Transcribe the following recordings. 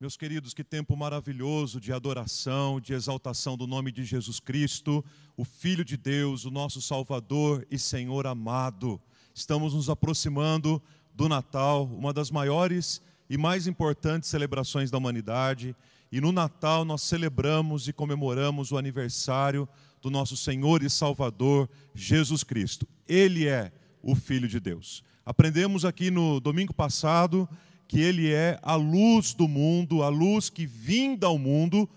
Meus queridos, que tempo maravilhoso de adoração, de exaltação do nome de Jesus Cristo, o Filho de Deus, o nosso Salvador e Senhor amado. Estamos nos aproximando do Natal, uma das maiores e mais importantes celebrações da humanidade. E no Natal nós celebramos e comemoramos o aniversário do nosso Senhor e Salvador Jesus Cristo. Ele é o Filho de Deus. Aprendemos aqui no domingo passado que ele é a luz do mundo, a luz que vinda ao mundo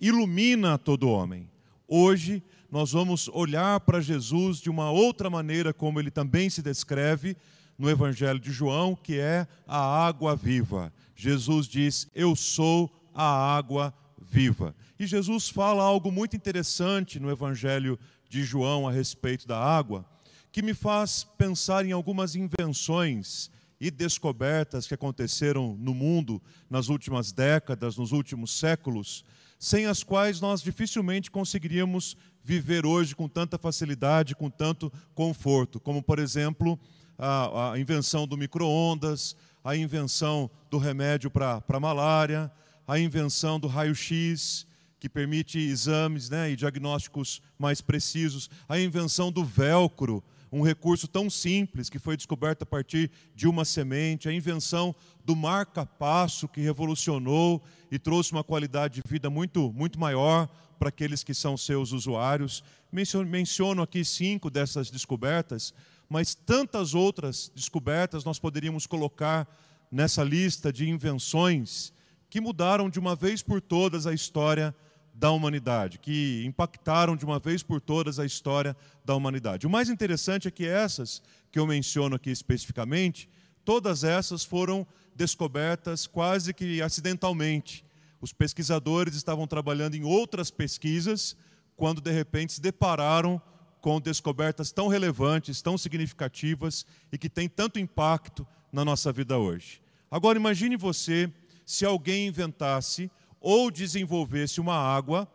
ilumina todo homem. Hoje nós vamos olhar para Jesus de uma outra maneira, como ele também se descreve no Evangelho de João, que é a água viva. Jesus diz: Eu sou a água viva. E Jesus fala algo muito interessante no Evangelho de João a respeito da água, que me faz pensar em algumas invenções e descobertas que aconteceram no mundo nas últimas décadas, nos últimos séculos, sem as quais nós dificilmente conseguiríamos viver hoje com tanta facilidade, com tanto conforto, como, por exemplo, a, a invenção do micro-ondas, a invenção do remédio para a malária, a invenção do raio-x, que permite exames né, e diagnósticos mais precisos, a invenção do velcro, um recurso tão simples que foi descoberto a partir de uma semente, a invenção do marca-passo que revolucionou e trouxe uma qualidade de vida muito, muito maior para aqueles que são seus usuários. Menciono aqui cinco dessas descobertas, mas tantas outras descobertas nós poderíamos colocar nessa lista de invenções que mudaram de uma vez por todas a história da humanidade, que impactaram de uma vez por todas a história da humanidade. O mais interessante é que essas que eu menciono aqui especificamente, todas essas foram descobertas quase que acidentalmente. Os pesquisadores estavam trabalhando em outras pesquisas quando de repente se depararam com descobertas tão relevantes, tão significativas e que têm tanto impacto na nossa vida hoje. Agora imagine você se alguém inventasse ou desenvolvesse uma água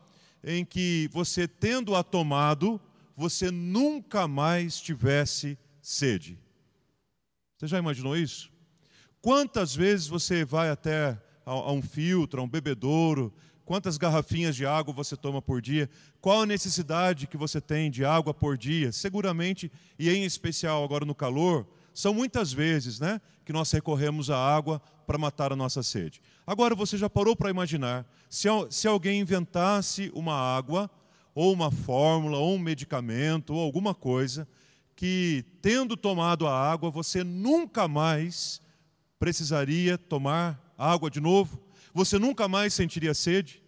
em que você, tendo-a tomado, você nunca mais tivesse sede. Você já imaginou isso? Quantas vezes você vai até a, um filtro, a um bebedouro, quantas garrafinhas de água você toma por dia, qual a necessidade que você tem de água por dia, seguramente, e em especial agora no calor, são muitas vezes né, que nós recorremos à água para matar a nossa sede. Agora, você já parou para imaginar se, se alguém inventasse uma água, ou uma fórmula, ou um medicamento, ou alguma coisa, que tendo tomado a água, você nunca mais precisaria tomar água de novo? Você nunca mais sentiria sede?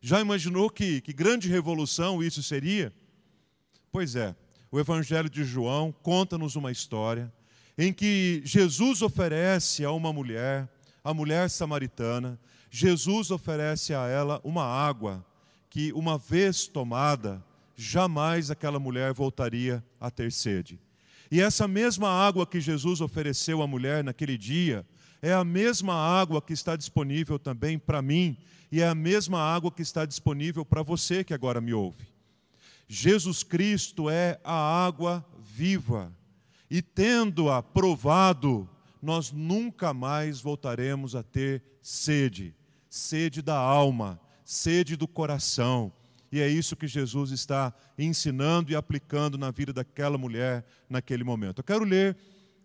Já imaginou que, que grande revolução isso seria? Pois é, o Evangelho de João conta-nos uma história em que Jesus oferece a uma mulher, a mulher samaritana, Jesus oferece a ela uma água que, uma vez tomada, jamais aquela mulher voltaria a ter sede. E essa mesma água que Jesus ofereceu à mulher naquele dia, é a mesma água que está disponível também para mim, e é a mesma água que está disponível para você que agora me ouve. Jesus Cristo é a água viva e tendo-a provado, nós nunca mais voltaremos a ter sede, sede da alma, sede do coração. E é isso que Jesus está ensinando e aplicando na vida daquela mulher naquele momento. Eu quero ler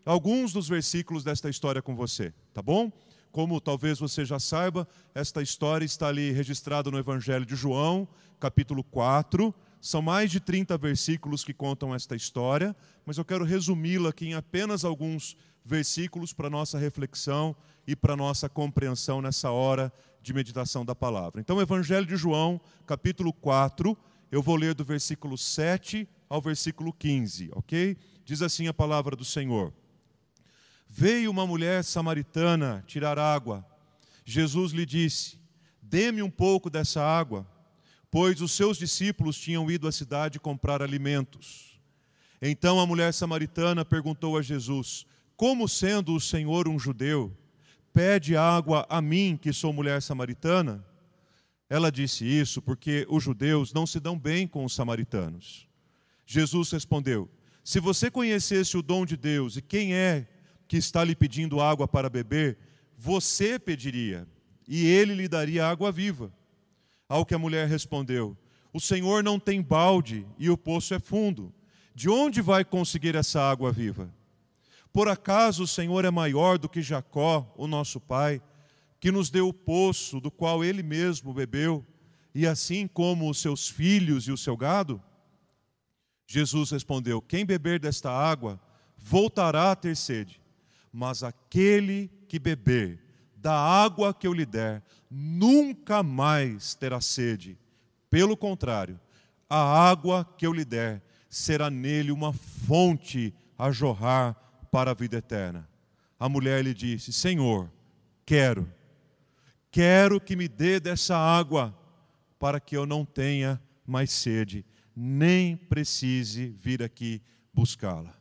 alguns dos versículos desta história com você, tá bom? Como talvez você já saiba, esta história está ali registrada no Evangelho de João, capítulo 4, são mais de 30 versículos que contam esta história, mas eu quero resumi-la aqui em apenas alguns versículos para nossa reflexão e para nossa compreensão nessa hora de meditação da palavra. Então, Evangelho de João, capítulo 4, eu vou ler do versículo 7 ao versículo 15, ok? Diz assim a palavra do Senhor: Veio uma mulher samaritana tirar água. Jesus lhe disse: Dê-me um pouco dessa água pois os seus discípulos tinham ido à cidade comprar alimentos. Então a mulher samaritana perguntou a Jesus: Como sendo o Senhor um judeu, pede água a mim, que sou mulher samaritana? Ela disse isso porque os judeus não se dão bem com os samaritanos. Jesus respondeu: Se você conhecesse o dom de Deus e quem é que está lhe pedindo água para beber, você pediria e ele lhe daria água viva. Ao que a mulher respondeu: O Senhor não tem balde e o poço é fundo. De onde vai conseguir essa água viva? Por acaso o Senhor é maior do que Jacó, o nosso pai, que nos deu o poço do qual ele mesmo bebeu, e assim como os seus filhos e o seu gado? Jesus respondeu: Quem beber desta água voltará a ter sede, mas aquele que beber da água que eu lhe der, nunca mais terá sede. Pelo contrário, a água que eu lhe der será nele uma fonte a jorrar para a vida eterna. A mulher lhe disse: Senhor, quero, quero que me dê dessa água, para que eu não tenha mais sede, nem precise vir aqui buscá-la.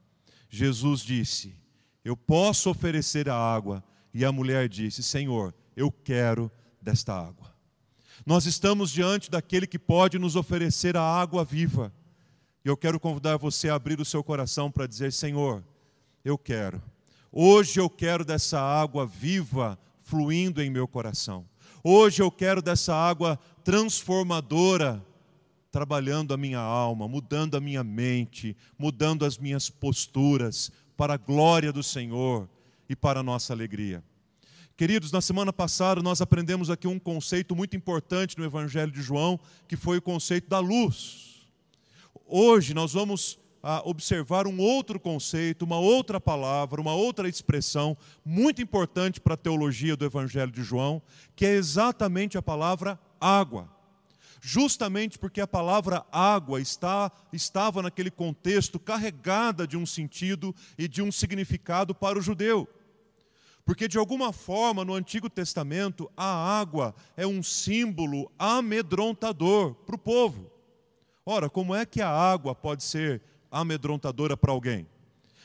Jesus disse: Eu posso oferecer a água, e a mulher disse: Senhor, eu quero desta água. Nós estamos diante daquele que pode nos oferecer a água viva. E eu quero convidar você a abrir o seu coração para dizer: Senhor, eu quero. Hoje eu quero dessa água viva fluindo em meu coração. Hoje eu quero dessa água transformadora trabalhando a minha alma, mudando a minha mente, mudando as minhas posturas para a glória do Senhor e para a nossa alegria. Queridos, na semana passada nós aprendemos aqui um conceito muito importante no Evangelho de João, que foi o conceito da luz. Hoje nós vamos ah, observar um outro conceito, uma outra palavra, uma outra expressão muito importante para a teologia do Evangelho de João, que é exatamente a palavra água justamente porque a palavra água está, estava naquele contexto carregada de um sentido e de um significado para o judeu. Porque, de alguma forma, no Antigo Testamento, a água é um símbolo amedrontador para o povo. Ora, como é que a água pode ser amedrontadora para alguém?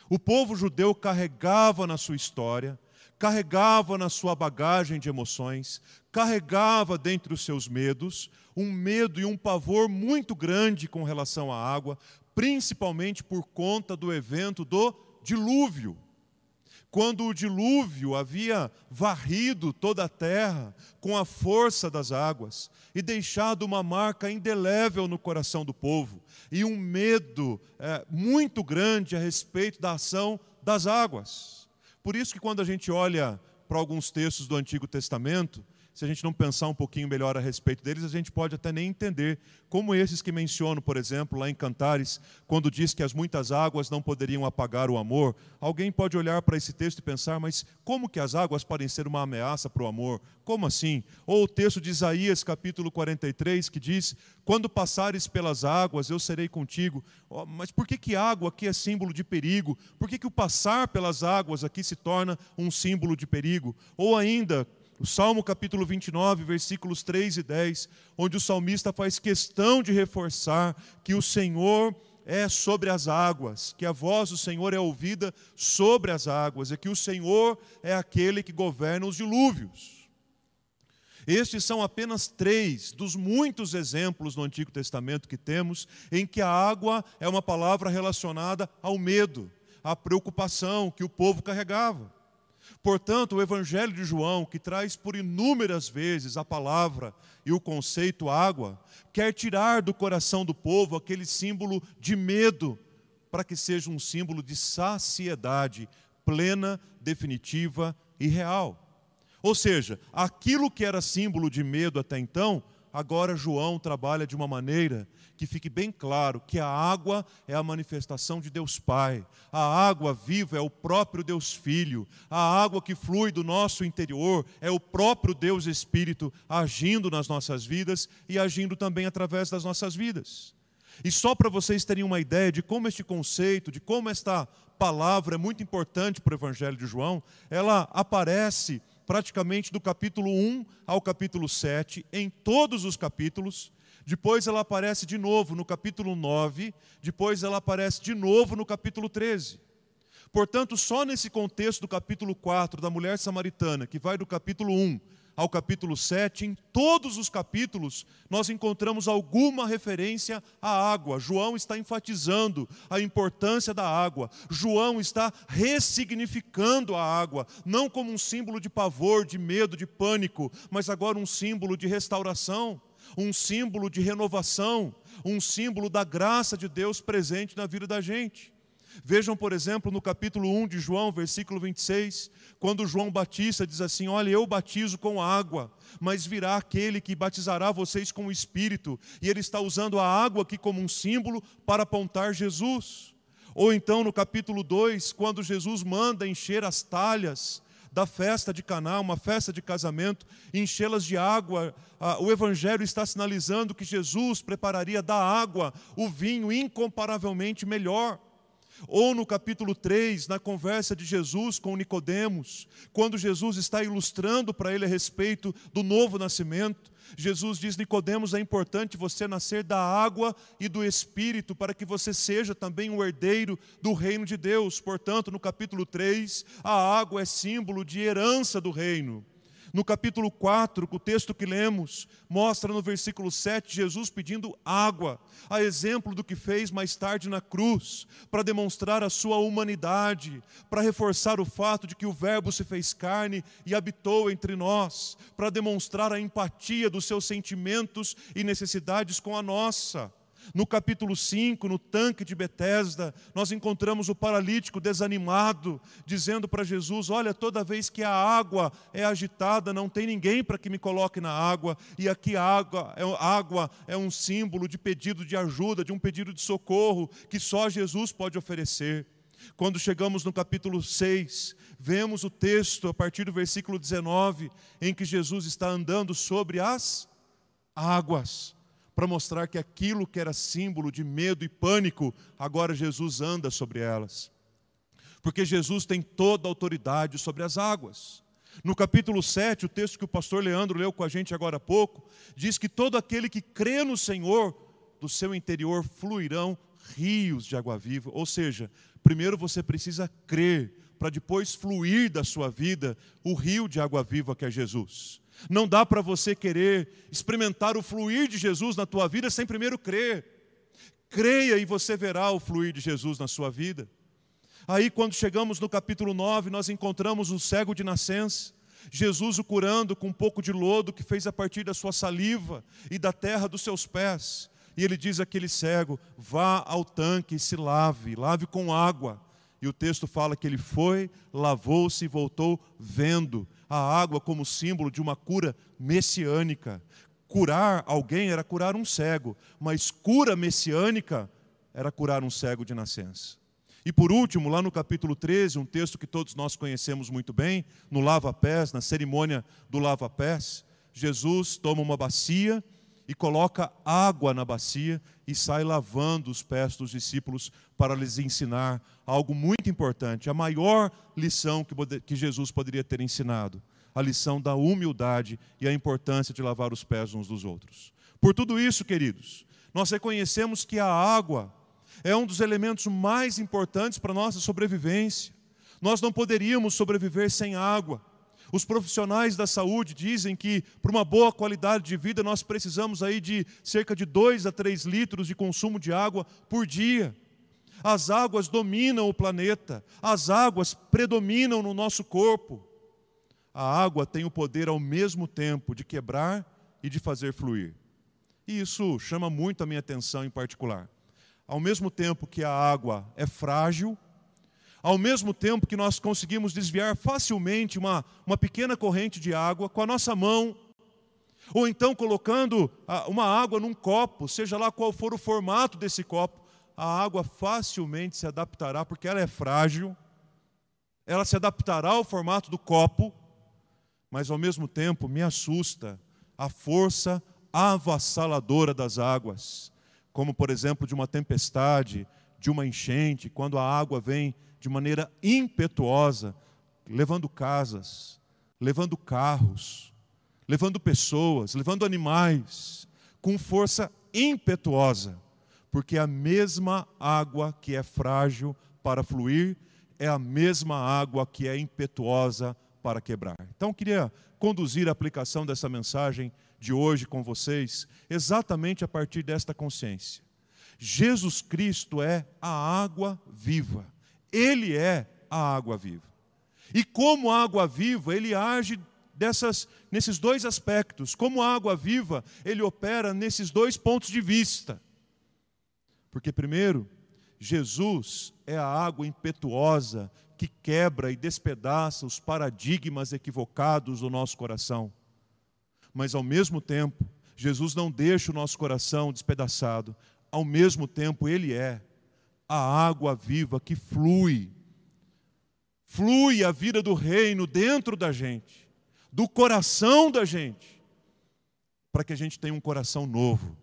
O povo judeu carregava na sua história, carregava na sua bagagem de emoções, carregava dentre os seus medos um medo e um pavor muito grande com relação à água, principalmente por conta do evento do dilúvio. Quando o dilúvio havia varrido toda a terra com a força das águas e deixado uma marca indelével no coração do povo e um medo é, muito grande a respeito da ação das águas. Por isso que quando a gente olha para alguns textos do Antigo Testamento, se a gente não pensar um pouquinho melhor a respeito deles, a gente pode até nem entender, como esses que menciono, por exemplo, lá em Cantares, quando diz que as muitas águas não poderiam apagar o amor. Alguém pode olhar para esse texto e pensar, mas como que as águas podem ser uma ameaça para o amor? Como assim? Ou o texto de Isaías, capítulo 43, que diz: Quando passares pelas águas, eu serei contigo. Oh, mas por que, que água aqui é símbolo de perigo? Por que, que o passar pelas águas aqui se torna um símbolo de perigo? Ou ainda, o Salmo capítulo 29, versículos 3 e 10, onde o salmista faz questão de reforçar que o Senhor é sobre as águas, que a voz do Senhor é ouvida sobre as águas, e que o Senhor é aquele que governa os dilúvios. Estes são apenas três dos muitos exemplos no Antigo Testamento que temos em que a água é uma palavra relacionada ao medo, à preocupação que o povo carregava. Portanto, o Evangelho de João, que traz por inúmeras vezes a palavra e o conceito água, quer tirar do coração do povo aquele símbolo de medo, para que seja um símbolo de saciedade plena, definitiva e real. Ou seja, aquilo que era símbolo de medo até então, agora João trabalha de uma maneira que fique bem claro que a água é a manifestação de Deus Pai, a água viva é o próprio Deus Filho, a água que flui do nosso interior é o próprio Deus Espírito agindo nas nossas vidas e agindo também através das nossas vidas. E só para vocês terem uma ideia de como este conceito, de como esta palavra é muito importante para o Evangelho de João, ela aparece praticamente do capítulo 1 ao capítulo 7, em todos os capítulos, depois ela aparece de novo no capítulo 9, depois ela aparece de novo no capítulo 13. Portanto, só nesse contexto do capítulo 4 da mulher samaritana, que vai do capítulo 1 ao capítulo 7, em todos os capítulos, nós encontramos alguma referência à água. João está enfatizando a importância da água. João está ressignificando a água, não como um símbolo de pavor, de medo, de pânico, mas agora um símbolo de restauração, um símbolo de renovação, um símbolo da graça de Deus presente na vida da gente. Vejam, por exemplo, no capítulo 1 de João, versículo 26, quando João Batista diz assim: Olha, eu batizo com água, mas virá aquele que batizará vocês com o Espírito, e ele está usando a água aqui como um símbolo para apontar Jesus. Ou então no capítulo 2, quando Jesus manda encher as talhas da festa de Caná, uma festa de casamento, enchê-las de água, o evangelho está sinalizando que Jesus prepararia da água o vinho incomparavelmente melhor. Ou no capítulo 3, na conversa de Jesus com Nicodemos, quando Jesus está ilustrando para ele a respeito do novo nascimento, Jesus diz: Nicodemos, é importante você nascer da água e do espírito para que você seja também um herdeiro do reino de Deus. Portanto, no capítulo 3, a água é símbolo de herança do reino. No capítulo 4, o texto que lemos, mostra no versículo 7 Jesus pedindo água, a exemplo do que fez mais tarde na cruz, para demonstrar a sua humanidade, para reforçar o fato de que o Verbo se fez carne e habitou entre nós, para demonstrar a empatia dos seus sentimentos e necessidades com a nossa. No capítulo 5, no tanque de Betesda, nós encontramos o paralítico desanimado, dizendo para Jesus: Olha, toda vez que a água é agitada, não tem ninguém para que me coloque na água, e aqui a água, é, água é um símbolo de pedido de ajuda, de um pedido de socorro que só Jesus pode oferecer. Quando chegamos no capítulo 6, vemos o texto a partir do versículo 19, em que Jesus está andando sobre as águas para mostrar que aquilo que era símbolo de medo e pânico, agora Jesus anda sobre elas. Porque Jesus tem toda a autoridade sobre as águas. No capítulo 7, o texto que o pastor Leandro leu com a gente agora há pouco, diz que todo aquele que crê no Senhor, do seu interior fluirão rios de água viva. Ou seja, primeiro você precisa crer, para depois fluir da sua vida o rio de água viva que é Jesus. Não dá para você querer experimentar o fluir de Jesus na tua vida sem primeiro crer. Creia e você verá o fluir de Jesus na sua vida. Aí, quando chegamos no capítulo 9, nós encontramos o cego de nascença. Jesus o curando com um pouco de lodo que fez a partir da sua saliva e da terra dos seus pés. E ele diz àquele cego: vá ao tanque e se lave, lave com água. E o texto fala que ele foi, lavou-se e voltou vendo a água como símbolo de uma cura messiânica. Curar alguém era curar um cego, mas cura messiânica era curar um cego de nascença. E por último, lá no capítulo 13, um texto que todos nós conhecemos muito bem, no lava-pés, na cerimônia do lava-pés, Jesus toma uma bacia e coloca água na bacia e sai lavando os pés dos discípulos para lhes ensinar algo muito importante, a maior lição que Jesus poderia ter ensinado, a lição da humildade e a importância de lavar os pés uns dos outros. Por tudo isso, queridos, nós reconhecemos que a água é um dos elementos mais importantes para a nossa sobrevivência. Nós não poderíamos sobreviver sem água. Os profissionais da saúde dizem que para uma boa qualidade de vida nós precisamos aí de cerca de 2 a 3 litros de consumo de água por dia. As águas dominam o planeta, as águas predominam no nosso corpo. A água tem o poder ao mesmo tempo de quebrar e de fazer fluir. E isso chama muito a minha atenção em particular. Ao mesmo tempo que a água é frágil, ao mesmo tempo que nós conseguimos desviar facilmente uma, uma pequena corrente de água com a nossa mão, ou então colocando uma água num copo, seja lá qual for o formato desse copo, a água facilmente se adaptará, porque ela é frágil, ela se adaptará ao formato do copo, mas ao mesmo tempo me assusta a força avassaladora das águas, como por exemplo de uma tempestade, de uma enchente, quando a água vem de maneira impetuosa, levando casas, levando carros, levando pessoas, levando animais, com força impetuosa, porque a mesma água que é frágil para fluir é a mesma água que é impetuosa para quebrar. Então, eu queria conduzir a aplicação dessa mensagem de hoje com vocês exatamente a partir desta consciência. Jesus Cristo é a água viva. Ele é a água viva. E como água viva, ele age dessas, nesses dois aspectos. Como água viva, ele opera nesses dois pontos de vista. Porque, primeiro, Jesus é a água impetuosa que quebra e despedaça os paradigmas equivocados do nosso coração. Mas, ao mesmo tempo, Jesus não deixa o nosso coração despedaçado. Ao mesmo tempo, Ele é a água viva que flui. Flui a vida do reino dentro da gente, do coração da gente, para que a gente tenha um coração novo.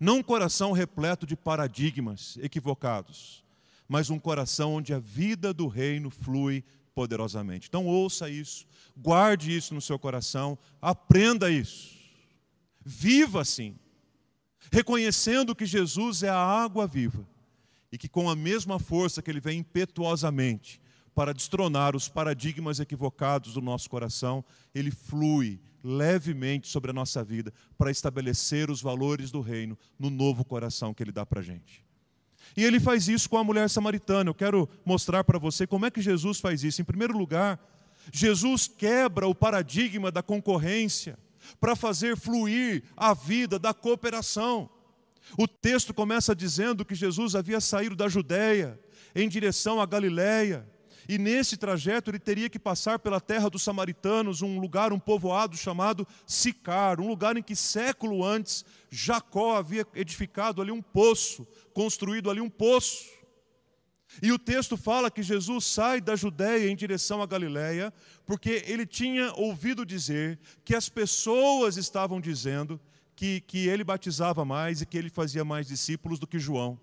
Não um coração repleto de paradigmas equivocados, mas um coração onde a vida do reino flui poderosamente. Então ouça isso, guarde isso no seu coração, aprenda isso. Viva assim, reconhecendo que Jesus é a água viva e que com a mesma força que ele vem impetuosamente para destronar os paradigmas equivocados do nosso coração, ele flui levemente sobre a nossa vida para estabelecer os valores do reino no novo coração que ele dá para a gente. E ele faz isso com a mulher samaritana. Eu quero mostrar para você como é que Jesus faz isso. Em primeiro lugar, Jesus quebra o paradigma da concorrência para fazer fluir a vida da cooperação. O texto começa dizendo que Jesus havia saído da Judéia em direção à Galiléia e nesse trajeto ele teria que passar pela terra dos samaritanos, um lugar, um povoado chamado Sicar, um lugar em que século antes Jacó havia edificado ali um poço, construído ali um poço. E o texto fala que Jesus sai da Judéia em direção à Galiléia, porque ele tinha ouvido dizer que as pessoas estavam dizendo que, que ele batizava mais e que ele fazia mais discípulos do que João.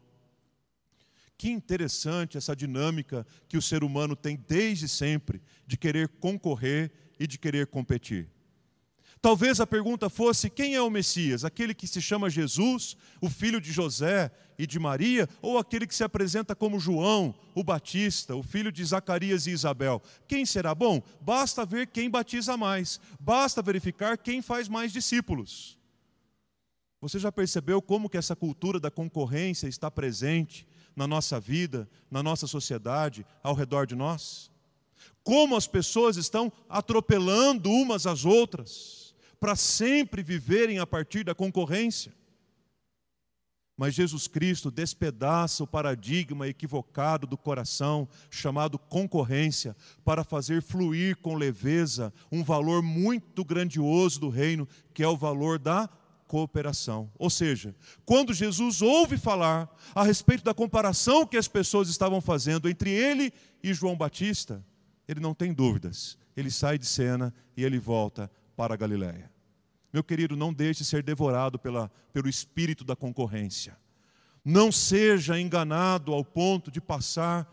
Que interessante essa dinâmica que o ser humano tem desde sempre de querer concorrer e de querer competir. Talvez a pergunta fosse: quem é o Messias? Aquele que se chama Jesus, o filho de José e de Maria, ou aquele que se apresenta como João, o Batista, o filho de Zacarias e Isabel? Quem será? Bom, basta ver quem batiza mais, basta verificar quem faz mais discípulos. Você já percebeu como que essa cultura da concorrência está presente na nossa vida, na nossa sociedade, ao redor de nós? Como as pessoas estão atropelando umas às outras para sempre viverem a partir da concorrência? Mas Jesus Cristo despedaça o paradigma equivocado do coração, chamado concorrência, para fazer fluir com leveza um valor muito grandioso do reino, que é o valor da cooperação. Ou seja, quando Jesus ouve falar a respeito da comparação que as pessoas estavam fazendo entre ele e João Batista, ele não tem dúvidas. Ele sai de cena e ele volta para a Galiléia. Meu querido, não deixe ser devorado pela, pelo espírito da concorrência. Não seja enganado ao ponto de passar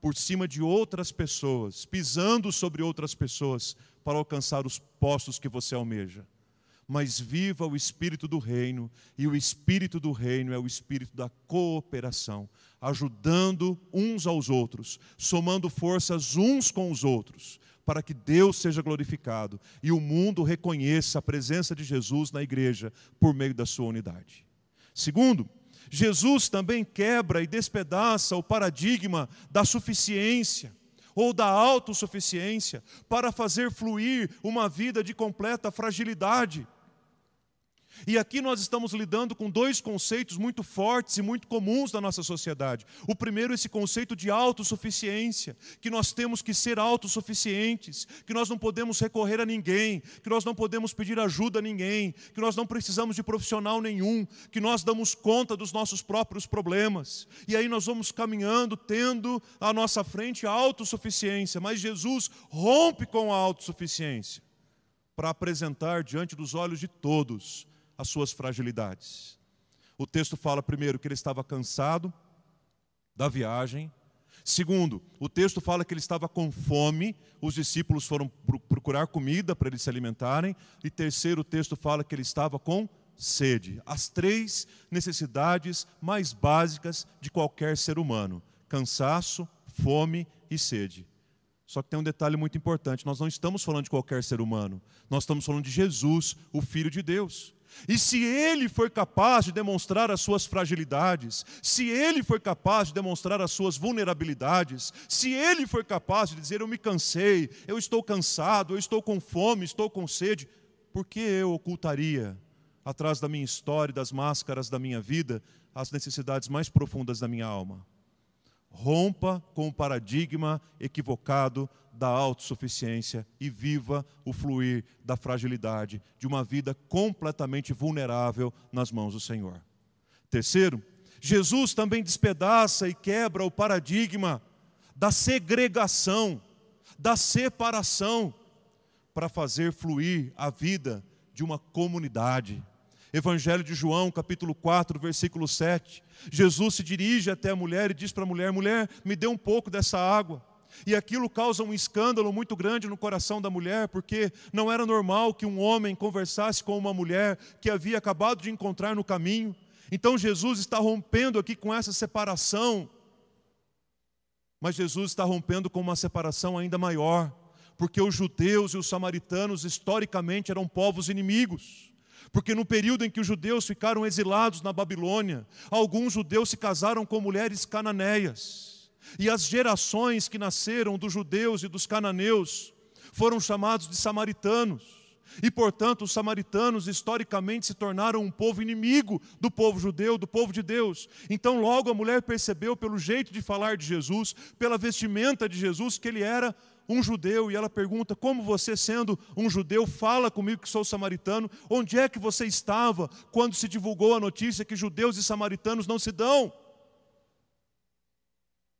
por cima de outras pessoas, pisando sobre outras pessoas para alcançar os postos que você almeja mas viva o espírito do reino, e o espírito do reino é o espírito da cooperação, ajudando uns aos outros, somando forças uns com os outros, para que Deus seja glorificado e o mundo reconheça a presença de Jesus na igreja por meio da sua unidade. Segundo, Jesus também quebra e despedaça o paradigma da suficiência ou da autossuficiência para fazer fluir uma vida de completa fragilidade. E aqui nós estamos lidando com dois conceitos muito fortes e muito comuns da nossa sociedade. O primeiro, esse conceito de autossuficiência, que nós temos que ser autossuficientes, que nós não podemos recorrer a ninguém, que nós não podemos pedir ajuda a ninguém, que nós não precisamos de profissional nenhum, que nós damos conta dos nossos próprios problemas. E aí nós vamos caminhando, tendo à nossa frente a autossuficiência, mas Jesus rompe com a autossuficiência para apresentar diante dos olhos de todos as suas fragilidades. O texto fala, primeiro, que ele estava cansado da viagem. Segundo, o texto fala que ele estava com fome, os discípulos foram procurar comida para eles se alimentarem. E terceiro, o texto fala que ele estava com sede. As três necessidades mais básicas de qualquer ser humano: cansaço, fome e sede. Só que tem um detalhe muito importante: nós não estamos falando de qualquer ser humano, nós estamos falando de Jesus, o Filho de Deus. E se ele foi capaz de demonstrar as suas fragilidades, se ele foi capaz de demonstrar as suas vulnerabilidades, se ele foi capaz de dizer: Eu me cansei, eu estou cansado, eu estou com fome, estou com sede, por que eu ocultaria, atrás da minha história e das máscaras da minha vida, as necessidades mais profundas da minha alma? Rompa com o paradigma equivocado da autossuficiência e viva o fluir da fragilidade de uma vida completamente vulnerável nas mãos do Senhor. Terceiro, Jesus também despedaça e quebra o paradigma da segregação, da separação, para fazer fluir a vida de uma comunidade. Evangelho de João, capítulo 4, versículo 7. Jesus se dirige até a mulher e diz para a mulher: Mulher, me dê um pouco dessa água. E aquilo causa um escândalo muito grande no coração da mulher, porque não era normal que um homem conversasse com uma mulher que havia acabado de encontrar no caminho. Então Jesus está rompendo aqui com essa separação. Mas Jesus está rompendo com uma separação ainda maior, porque os judeus e os samaritanos historicamente eram povos inimigos. Porque no período em que os judeus ficaram exilados na Babilônia, alguns judeus se casaram com mulheres cananeias. E as gerações que nasceram dos judeus e dos cananeus foram chamados de samaritanos. E, portanto, os samaritanos historicamente se tornaram um povo inimigo do povo judeu, do povo de Deus. Então, logo a mulher percebeu, pelo jeito de falar de Jesus, pela vestimenta de Jesus, que ele era um judeu e ela pergunta: Como você, sendo um judeu, fala comigo que sou samaritano? Onde é que você estava quando se divulgou a notícia que judeus e samaritanos não se dão?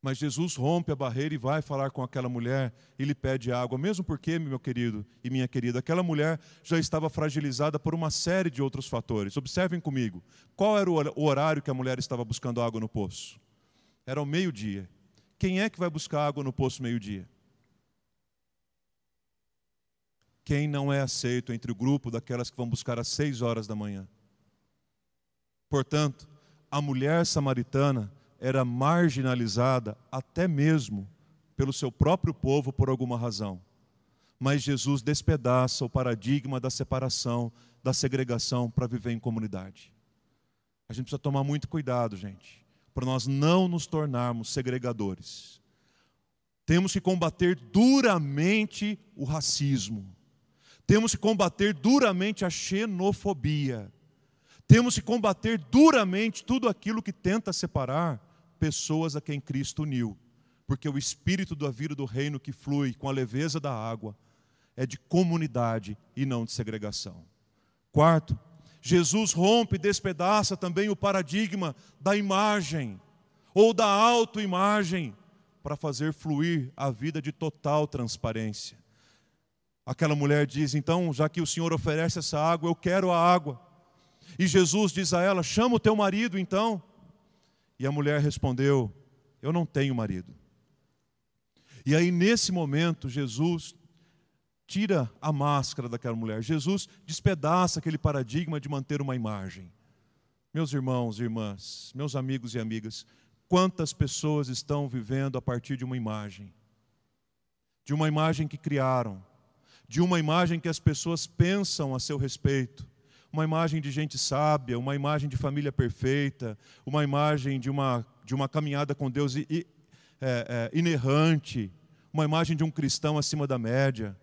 Mas Jesus rompe a barreira e vai falar com aquela mulher e lhe pede água, mesmo porque, meu querido e minha querida, aquela mulher já estava fragilizada por uma série de outros fatores. Observem comigo: qual era o horário que a mulher estava buscando água no poço? Era o meio-dia. Quem é que vai buscar água no poço meio-dia? Quem não é aceito entre o grupo daquelas que vão buscar às seis horas da manhã. Portanto, a mulher samaritana era marginalizada até mesmo pelo seu próprio povo por alguma razão. Mas Jesus despedaça o paradigma da separação, da segregação para viver em comunidade. A gente precisa tomar muito cuidado, gente, para nós não nos tornarmos segregadores. Temos que combater duramente o racismo. Temos que combater duramente a xenofobia. Temos que combater duramente tudo aquilo que tenta separar pessoas a quem Cristo uniu. Porque o espírito da vida do reino que flui com a leveza da água é de comunidade e não de segregação. Quarto, Jesus rompe e despedaça também o paradigma da imagem ou da autoimagem para fazer fluir a vida de total transparência. Aquela mulher diz: Então, já que o Senhor oferece essa água, eu quero a água. E Jesus diz a ela: Chama o teu marido então. E a mulher respondeu: Eu não tenho marido. E aí, nesse momento, Jesus tira a máscara daquela mulher. Jesus despedaça aquele paradigma de manter uma imagem. Meus irmãos e irmãs, meus amigos e amigas, quantas pessoas estão vivendo a partir de uma imagem? De uma imagem que criaram, de uma imagem que as pessoas pensam a seu respeito. Uma imagem de gente sábia, uma imagem de família perfeita, uma imagem de uma, de uma caminhada com Deus i, i, é, é, inerrante, uma imagem de um cristão acima da média.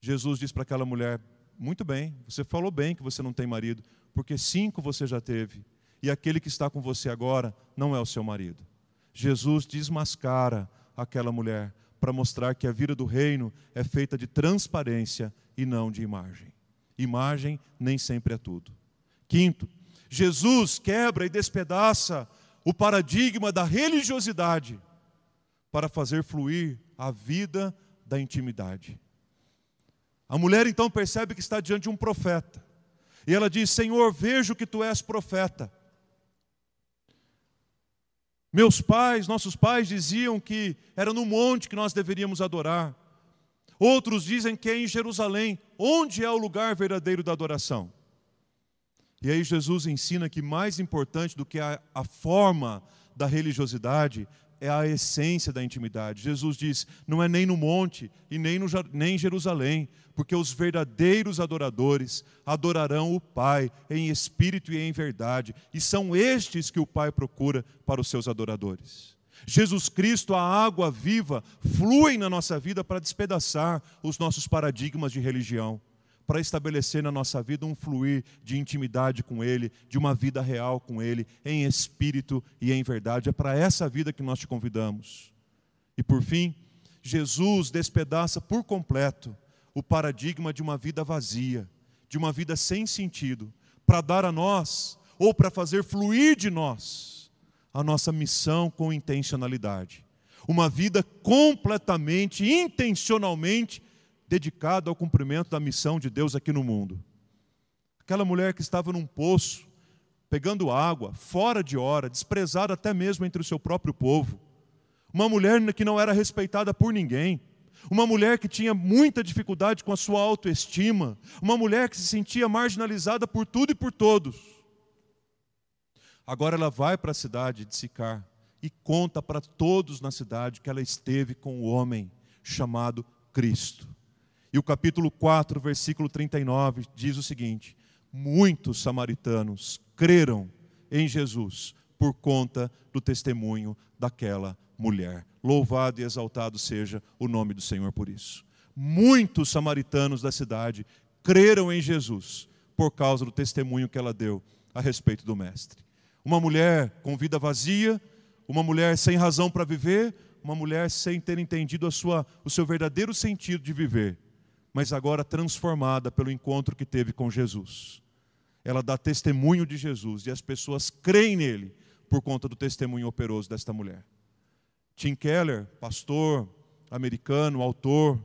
Jesus diz para aquela mulher: Muito bem, você falou bem que você não tem marido, porque cinco você já teve, e aquele que está com você agora não é o seu marido. Jesus desmascara aquela mulher, para mostrar que a vida do reino é feita de transparência e não de imagem. Imagem nem sempre é tudo. Quinto, Jesus quebra e despedaça o paradigma da religiosidade para fazer fluir a vida da intimidade. A mulher então percebe que está diante de um profeta. E ela diz: Senhor, vejo que tu és profeta. Meus pais, nossos pais diziam que era no monte que nós deveríamos adorar. Outros dizem que é em Jerusalém, onde é o lugar verdadeiro da adoração. E aí Jesus ensina que mais importante do que a, a forma da religiosidade é a essência da intimidade. Jesus diz: não é nem no monte e nem, no, nem em Jerusalém, porque os verdadeiros adoradores adorarão o Pai em espírito e em verdade, e são estes que o Pai procura para os seus adoradores. Jesus Cristo, a água viva, flui na nossa vida para despedaçar os nossos paradigmas de religião, para estabelecer na nossa vida um fluir de intimidade com Ele, de uma vida real com Ele, em espírito e em verdade. É para essa vida que nós te convidamos. E por fim, Jesus despedaça por completo o paradigma de uma vida vazia, de uma vida sem sentido, para dar a nós, ou para fazer fluir de nós, a nossa missão com intencionalidade. Uma vida completamente, intencionalmente dedicada ao cumprimento da missão de Deus aqui no mundo. Aquela mulher que estava num poço, pegando água, fora de hora, desprezada até mesmo entre o seu próprio povo. Uma mulher que não era respeitada por ninguém uma mulher que tinha muita dificuldade com a sua autoestima, uma mulher que se sentia marginalizada por tudo e por todos. Agora ela vai para a cidade de Sicar e conta para todos na cidade que ela esteve com o homem chamado Cristo. E o capítulo 4, versículo 39 diz o seguinte: Muitos samaritanos creram em Jesus por conta do testemunho daquela mulher. Louvado e exaltado seja o nome do Senhor por isso. Muitos samaritanos da cidade creram em Jesus por causa do testemunho que ela deu a respeito do Mestre. Uma mulher com vida vazia, uma mulher sem razão para viver, uma mulher sem ter entendido a sua, o seu verdadeiro sentido de viver, mas agora transformada pelo encontro que teve com Jesus. Ela dá testemunho de Jesus e as pessoas creem nele por conta do testemunho operoso desta mulher. Tim Keller, pastor americano, autor,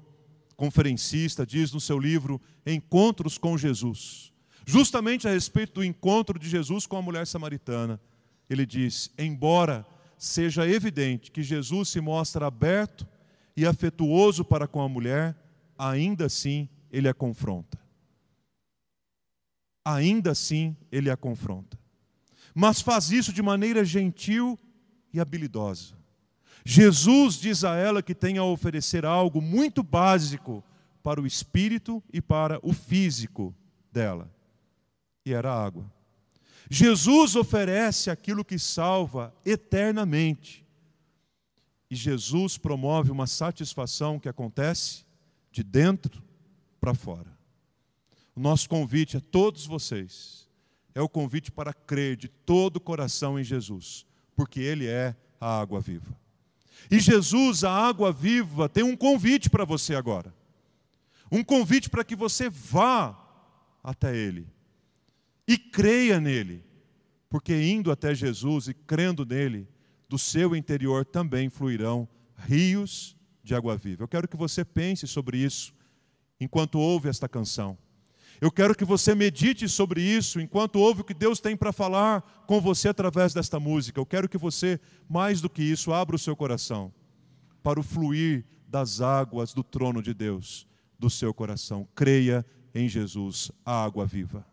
conferencista, diz no seu livro Encontros com Jesus, justamente a respeito do encontro de Jesus com a mulher samaritana. Ele diz: embora seja evidente que Jesus se mostra aberto e afetuoso para com a mulher, ainda assim ele a confronta. Ainda assim ele a confronta. Mas faz isso de maneira gentil e habilidosa. Jesus diz a ela que tem a oferecer algo muito básico para o espírito e para o físico dela, e era água. Jesus oferece aquilo que salva eternamente. E Jesus promove uma satisfação que acontece de dentro para fora. O nosso convite a todos vocês é o convite para crer de todo o coração em Jesus, porque Ele é a água viva. E Jesus, a água viva, tem um convite para você agora. Um convite para que você vá até Ele e creia nele, porque indo até Jesus e crendo nele, do seu interior também fluirão rios de água viva. Eu quero que você pense sobre isso enquanto ouve esta canção. Eu quero que você medite sobre isso enquanto ouve o que Deus tem para falar com você através desta música. Eu quero que você, mais do que isso, abra o seu coração para o fluir das águas do trono de Deus, do seu coração. Creia em Jesus, a água viva.